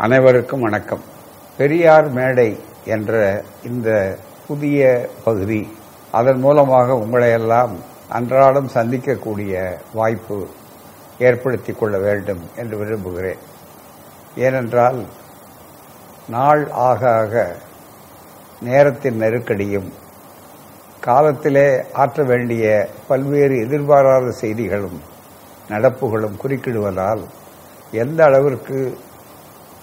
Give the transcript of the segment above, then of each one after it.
அனைவருக்கும் வணக்கம். பெரியார் மேடை என்ற இந்த புதிய பகுதி அதன் மூலமாக உங்களையெல்லாம் அன்றாடம் சந்திக்கக்கூடிய வாய்ப்பு ஏற்படுத்திக் கொள்ள வேண்டும் என்று விரும்புகிறேன். ஏனென்றால் நாள் ஆக ஆக நேரத்தின் நெருக்கடியும் காலத்திலே ஆற்ற வேண்டிய பல்வேறு எதிர்பாராத செய்திகளும் நடப்புகளும் குறுக்கிடுவதால் எந்த அளவிற்கு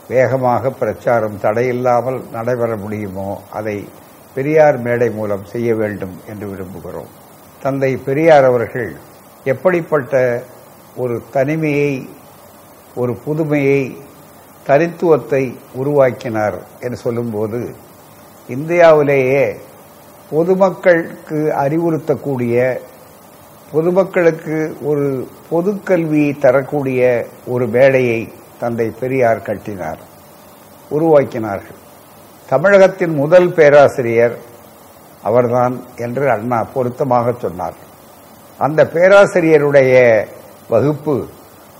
வேகமாக பிரச்சாரம் தடையில்லாமல் நடைபெற முடியுமோ அதை பெரியார் மேடை மூலம் செய்ய வேண்டும் என்று விரும்புகிறோம். தந்தை பெரியார் அவர்கள் எப்படிப்பட்ட ஒரு தனிமையை ஒரு புதுமையை தனித்துவத்தை உருவாக்கினார் என்று சொல்லும்போது இந்தியாவிலேயே பொதுமக்களுக்கு அறிவுறுத்தக்கூடிய பொதுமக்களுக்கு ஒரு பொதுக்கல்வியை தரக்கூடிய ஒரு மேடையை தந்தை பெரியார் கட்டினார். உருவாக்கினார்கள். தமிழகத்தின் முதல் பேராசிரியர் அவர்தான் என்று அண்ணா பொருத்தமாக சொன்னார் அந்த பேராசிரியருடைய வகுப்பு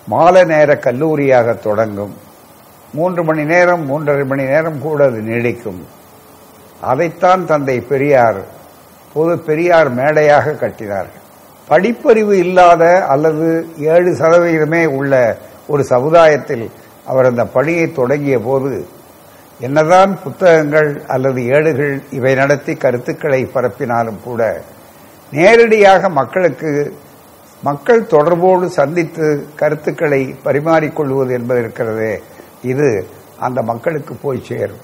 மாலை நேர கல்லூரியாக தொடங்கும். மூன்று மணி நேரம் மூன்றரை மணி நேரம் கூட அது நீடிக்கும். அதைத்தான் தந்தை பெரியார் பொது பெரியார் மேடையாக கட்டினார்கள். படிப்பறிவு இல்லாத அல்லது ஏழு சதவீதமே உள்ள ஒரு சமுதாயத்தில் அவர் அந்த பணியை தொடங்கிய போது என்னதான் புத்தகங்கள் அல்லது ஏடுகள் இவை நடத்தி கருத்துக்களை பரப்பினாலும் கூட நேரடியாக மக்களுக்கு மக்கள் தொடர்போடு சந்தித்து கருத்துக்களை பரிமாறிக்கொள்வது என்பது இருக்கிறதே இது அந்த மக்களுக்கு போய் சேரும்.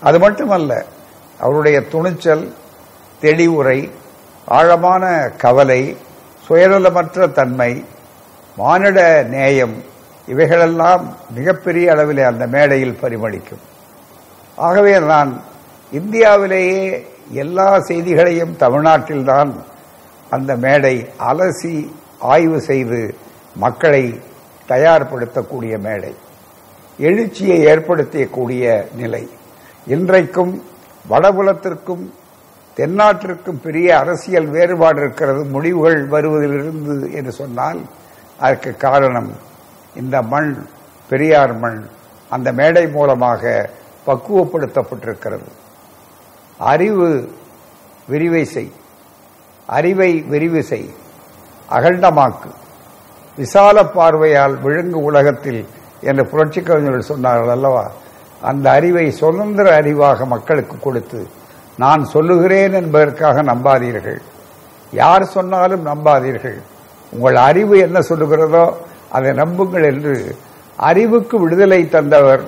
அது மட்டுமல்ல அவருடைய துணிச்சல் தெளிவுரை ஆழமான கவலை சுயநலமற்ற தன்மை மானிட நேயம் இவைகளெல்லாம் மிகப்பெரிய அளவிலே அந்த மேடையில் பரிமளிக்கும். ஆகவே நான் இந்தியாவிலேயே எல்லா செய்திகளையும் தமிழ்நாட்டில்தான் அந்த மேடை அலசி ஆய்வு செய்து மக்களை தயார்படுத்தக்கூடிய மேடை. எழுச்சியை ஏற்படுத்தக்கூடிய நிலை. இன்றைக்கும் வடபுலத்திற்கும் தென்னாட்டிற்கும் பெரிய அரசியல் வேறுபாடு இருக்கிறது முடிவுகள் வருவதிலிருந்து என்று சொன்னால் அதற்கு காரணம் இந்த மண் பெரியார் மண் அந்த மேடை மூலமாக பக்குவப்படுத்தப்பட்டிருக்கிறது. அறிவு விரிவை செய். அறிவை விரிவு செய். அகண்டமாக்கு விசால பார்வையால் விழுங்கு உலகத்தில் என்று புரட்சி கவிஞர்கள் சொன்னார்கள் அல்லவா? அந்த அறிவை சுதந்திர அறிவாக மக்களுக்கு கொடுத்து நான் சொல்லுகிறேன் என்பதற்காக நம்பாதீர்கள். யார் சொன்னாலும் நம்பாதீர்கள். உங்கள் அறிவு என்ன சொல்லுகிறதோ அதை நம்புங்கள் என்று அறிவுக்கு விடுதலை தந்தவர்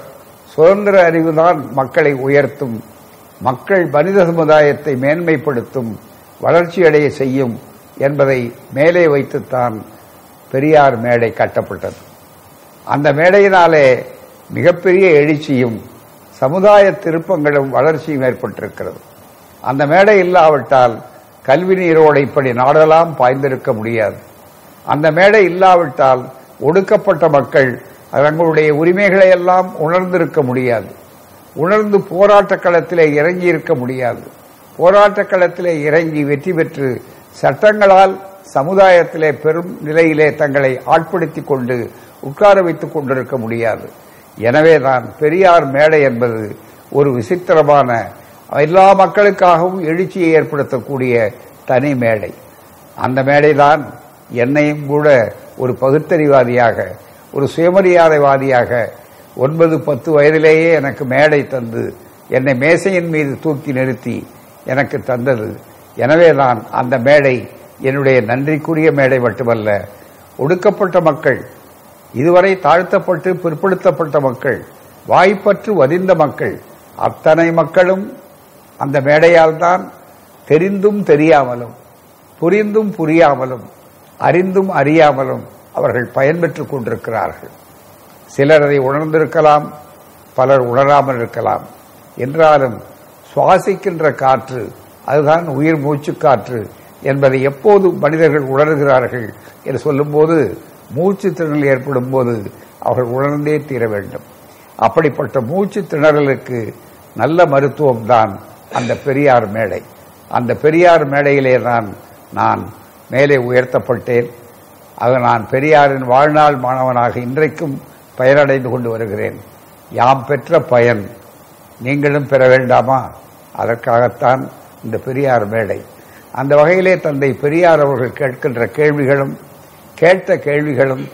சுதந்திர அறிவுதான் மக்களை உயர்த்தும் மக்கள் மனித சமுதாயத்தை மேன்மைப்படுத்தும் வளர்ச்சியடைய செய்யும் என்பதை மேலே வைத்துத்தான் பெரியார் மேடை கட்டப்பட்டது. அந்த மேடையினாலே மிகப்பெரிய எழுச்சியும் சமுதாய திருப்பங்களும் வளர்ச்சியும் ஏற்பட்டிருக்கிறது. அந்த மேடை இல்லாவிட்டால் கல்வி நீரோடு இப்படி நாடெல்லாம் பாய்ந்திருக்க முடியாது. அந்த மேடை இல்லாவிட்டால் ஒடுக்கப்பட்ட மக்கள் தங்களுடைய உரிமைகளை எல்லாம் உணர்ந்திருக்க முடியாது. உணர்ந்து போராட்ட களத்திலே இறங்கி இருக்க முடியாது. போராட்ட களத்திலே இறங்கி வெற்றி பெற்று சட்டங்களால் சமுதாயத்திலே பெரும் நிலையிலே தங்களை ஆட்படுத்திக் கொண்டு உட்கார வைத்துக் கொண்டிருக்க முடியாது. எனவேதான் பெரியார் மேடை என்பது ஒரு விசித்திரமான எல்லா மக்களுக்காகவும் எழுச்சியை ஏற்படுத்தக்கூடிய தனி மேடை. அந்த மேடைதான் என்னையும் கூட ஒரு பகுத்தறிவாதியாக ஒரு சுயமரியாதைவாதியாக ஒன்பது பத்து வயதிலேயே எனக்கு மேடை தந்து என்னை மேசையின் மீது தூக்கி நிறுத்தி எனக்கு தந்தது. எனவே நான் அந்த மேடை என்னுடைய நன்றிக்குரிய மேடை மட்டுமல்ல ஒடுக்கப்பட்ட மக்கள் இதுவரை தாழ்த்தப்பட்டு பிற்படுத்தப்பட்ட மக்கள் வாய்ப்பற்று வதிந்த மக்கள் அத்தனை மக்களும் அந்த மேடையால் தான் தெரிந்தும் தெரியாமலும் புரிந்தும் புரியாமலும் அறிந்தும் அறியாமலும் அவர்கள் பயன்பெற்றுக் கொண்டிருக்கிறார்கள். சிலர் அதை உணர்ந்திருக்கலாம் பலர் உணராமல் இருக்கலாம். என்றாலும் சுவாசிக்கின்ற காற்று அதுதான் உயிர் மூச்சு காற்று என்பதை எப்போது மனிதர்கள் உணர்கிறார்கள் என்று சொல்லும்போது மூச்சு திணறல் ஏற்படும் போது அவர்கள் உணர்ந்தே தீர வேண்டும். அப்படிப்பட்ட மூச்சு திணறலுக்கு நல்ல மருத்துவம்தான் அந்த பெரியார் மேடை. அந்த பெரியார் மேடையிலே தான் நான் மேலே உயர்த்தப்பட்டேன். அது நான் பெரியாரின் வாழ்நாள் மாணவனாக இன்றைக்கும் பயனடைந்து கொண்டு வருகிறேன். யாம் பெற்ற பயன். நீங்களும் பெற வேண்டாமா? அதற்காகத்தான் இந்த பெரியார் மேடை. அந்த வகையிலே தந்தை பெரியார் அவர்கள் கேட்கின்ற கேள்விகளும் கேட்ட கேள்விகளும்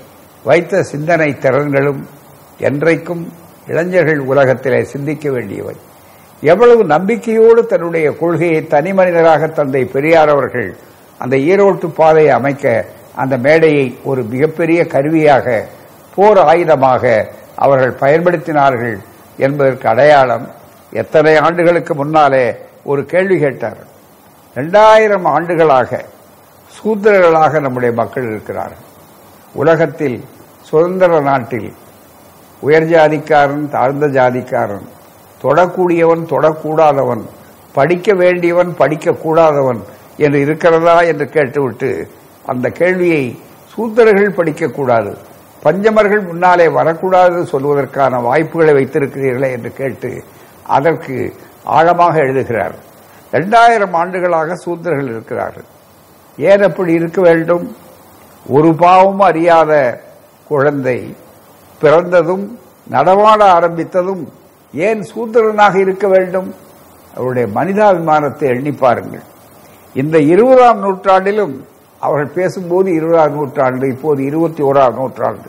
வைத்த சிந்தனை திறன்களும் என்றைக்கும் இளைஞர்கள் உலகத்திலே சிந்திக்க வேண்டியவை. எவ்வளவு நம்பிக்கையோடு தன்னுடைய கொள்கையை தனி மனிதராக தந்தை பெரியார் அவர்கள் அந்த ஈரோட்டு பாதையை அமைக்க அந்த மேடையை ஒரு மிகப்பெரிய கருவியாக போர் ஆயுதமாக அவர்கள் பயன்படுத்தினார்கள் என்பதற்கு அடையாளம் எத்தனை ஆண்டுகளுக்கு முன்னாலே ஒரு கேள்வி கேட்டார். இரண்டாயிரம் ஆண்டுகளாக சூத்திரர்களாக நம்முடைய மக்கள் இருக்கிறார்கள். உலகத்தில் சுதந்திர நாட்டில் உயர் ஜாதிக்காரன் தாழ்ந்த ஜாதிக்காரன் தொடக்கூடியவன் தொடக்கூடாதவன் படிக்க வேண்டியவன் படிக்கக்கூடாதவன் என்று இருக்கிறதா என்று கேட்டுவிட்டு அந்த கேள்வியை சூத்திரர்கள் படிக்கக்கூடாது பஞ்சமர்கள் முன்னாலே வரக்கூடாது சொல்வதற்கான வாய்ப்புகளை வைத்திருக்கிறீர்களே என்று கேட்டு அதற்கு ஆழமாக எழுதுகிறார். இரண்டாயிரம் ஆண்டுகளாக சூத்திரர்கள் இருக்கிறார்கள். ஏன் அப்படி இருக்க வேண்டும்? ஒரு பாவம் அறியாத குழந்தை பிறந்ததும் நடமாட ஆரம்பித்ததும் ஏன் சூத்திரனாக இருக்க வேண்டும்? அவருடைய மனிதாபிமானத்தை எண்ணி பாருங்கள். இந்த இருபதாம் நூற்றாண்டிலும் அவர்கள் பேசும்போது இருபதாம் நூற்றாண்டு இப்போது இருபத்தி ஓராம் நூற்றாண்டு.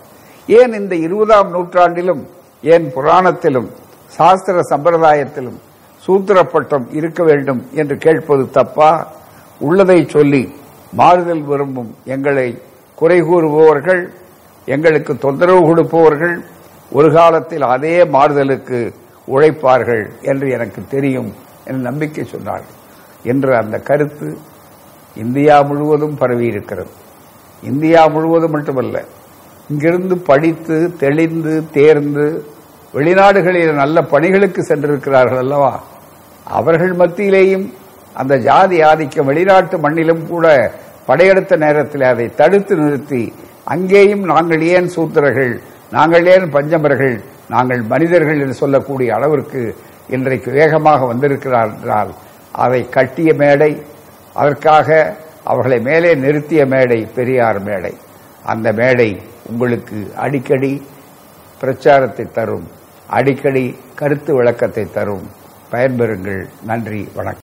ஏன் இந்த இருபதாம் நூற்றாண்டிலும் ஏன் புராணத்திலும் சாஸ்திர சம்பிரதாயத்திலும் சூத்திரப்பட்டம் இருக்க வேண்டும் என்று கேட்பது தப்பா? உள்ளதை சொல்லி மாறுதல் விரும்பும் எங்களை குறை கூறுபவர்கள் எங்களுக்கு தொந்தரவு கொடுப்பவர்கள் ஒரு காலத்தில் அதே மாறுதலுக்கு உழைப்பார்கள் என்று எனக்கு தெரியும் என நம்பிக்கை சொன்னார்கள். என்ற அந்த கருத்து இந்தியா முழுவதும் பரவி இருக்கிறது இந்தியா முழுவதும் மட்டுமல்ல இங்கிருந்து படித்து தெளிந்து தேர்ந்து வெளிநாடுகளில் நல்ல பணிகளுக்கு சென்றிருக்கிறார்கள் அல்லவா? அவர்கள் மத்தியிலேயும் அந்த ஜாதி ஆதிக்கம் வெளிநாட்டு மண்ணிலும் கூட படையெடுத்த நேரத்தில் அதை தடுத்து நிறுத்தி அங்கேயும் நாங்கள் ஏன் சூத்திரர்கள் நாங்கள் ஏன் பஞ்சமர்கள் நாங்கள் மனிதர்கள் என்று சொல்லக்கூடிய அளவிற்கு இன்றைக்கு வேகமாக வந்திருக்கிறார் என்றால் அதை கட்டிய மேடை. அதற்காக அவர்களை மேலே நிறுத்திய மேடை பெரியார் மேடை. அந்த மேடை உங்களுக்கு அடிக்கடி பிரச்சாரத்தை தரும் அடிக்கடி கருத்து விளக்கத்தை தரும். பயன்பெறுங்கள். நன்றி வணக்கம்.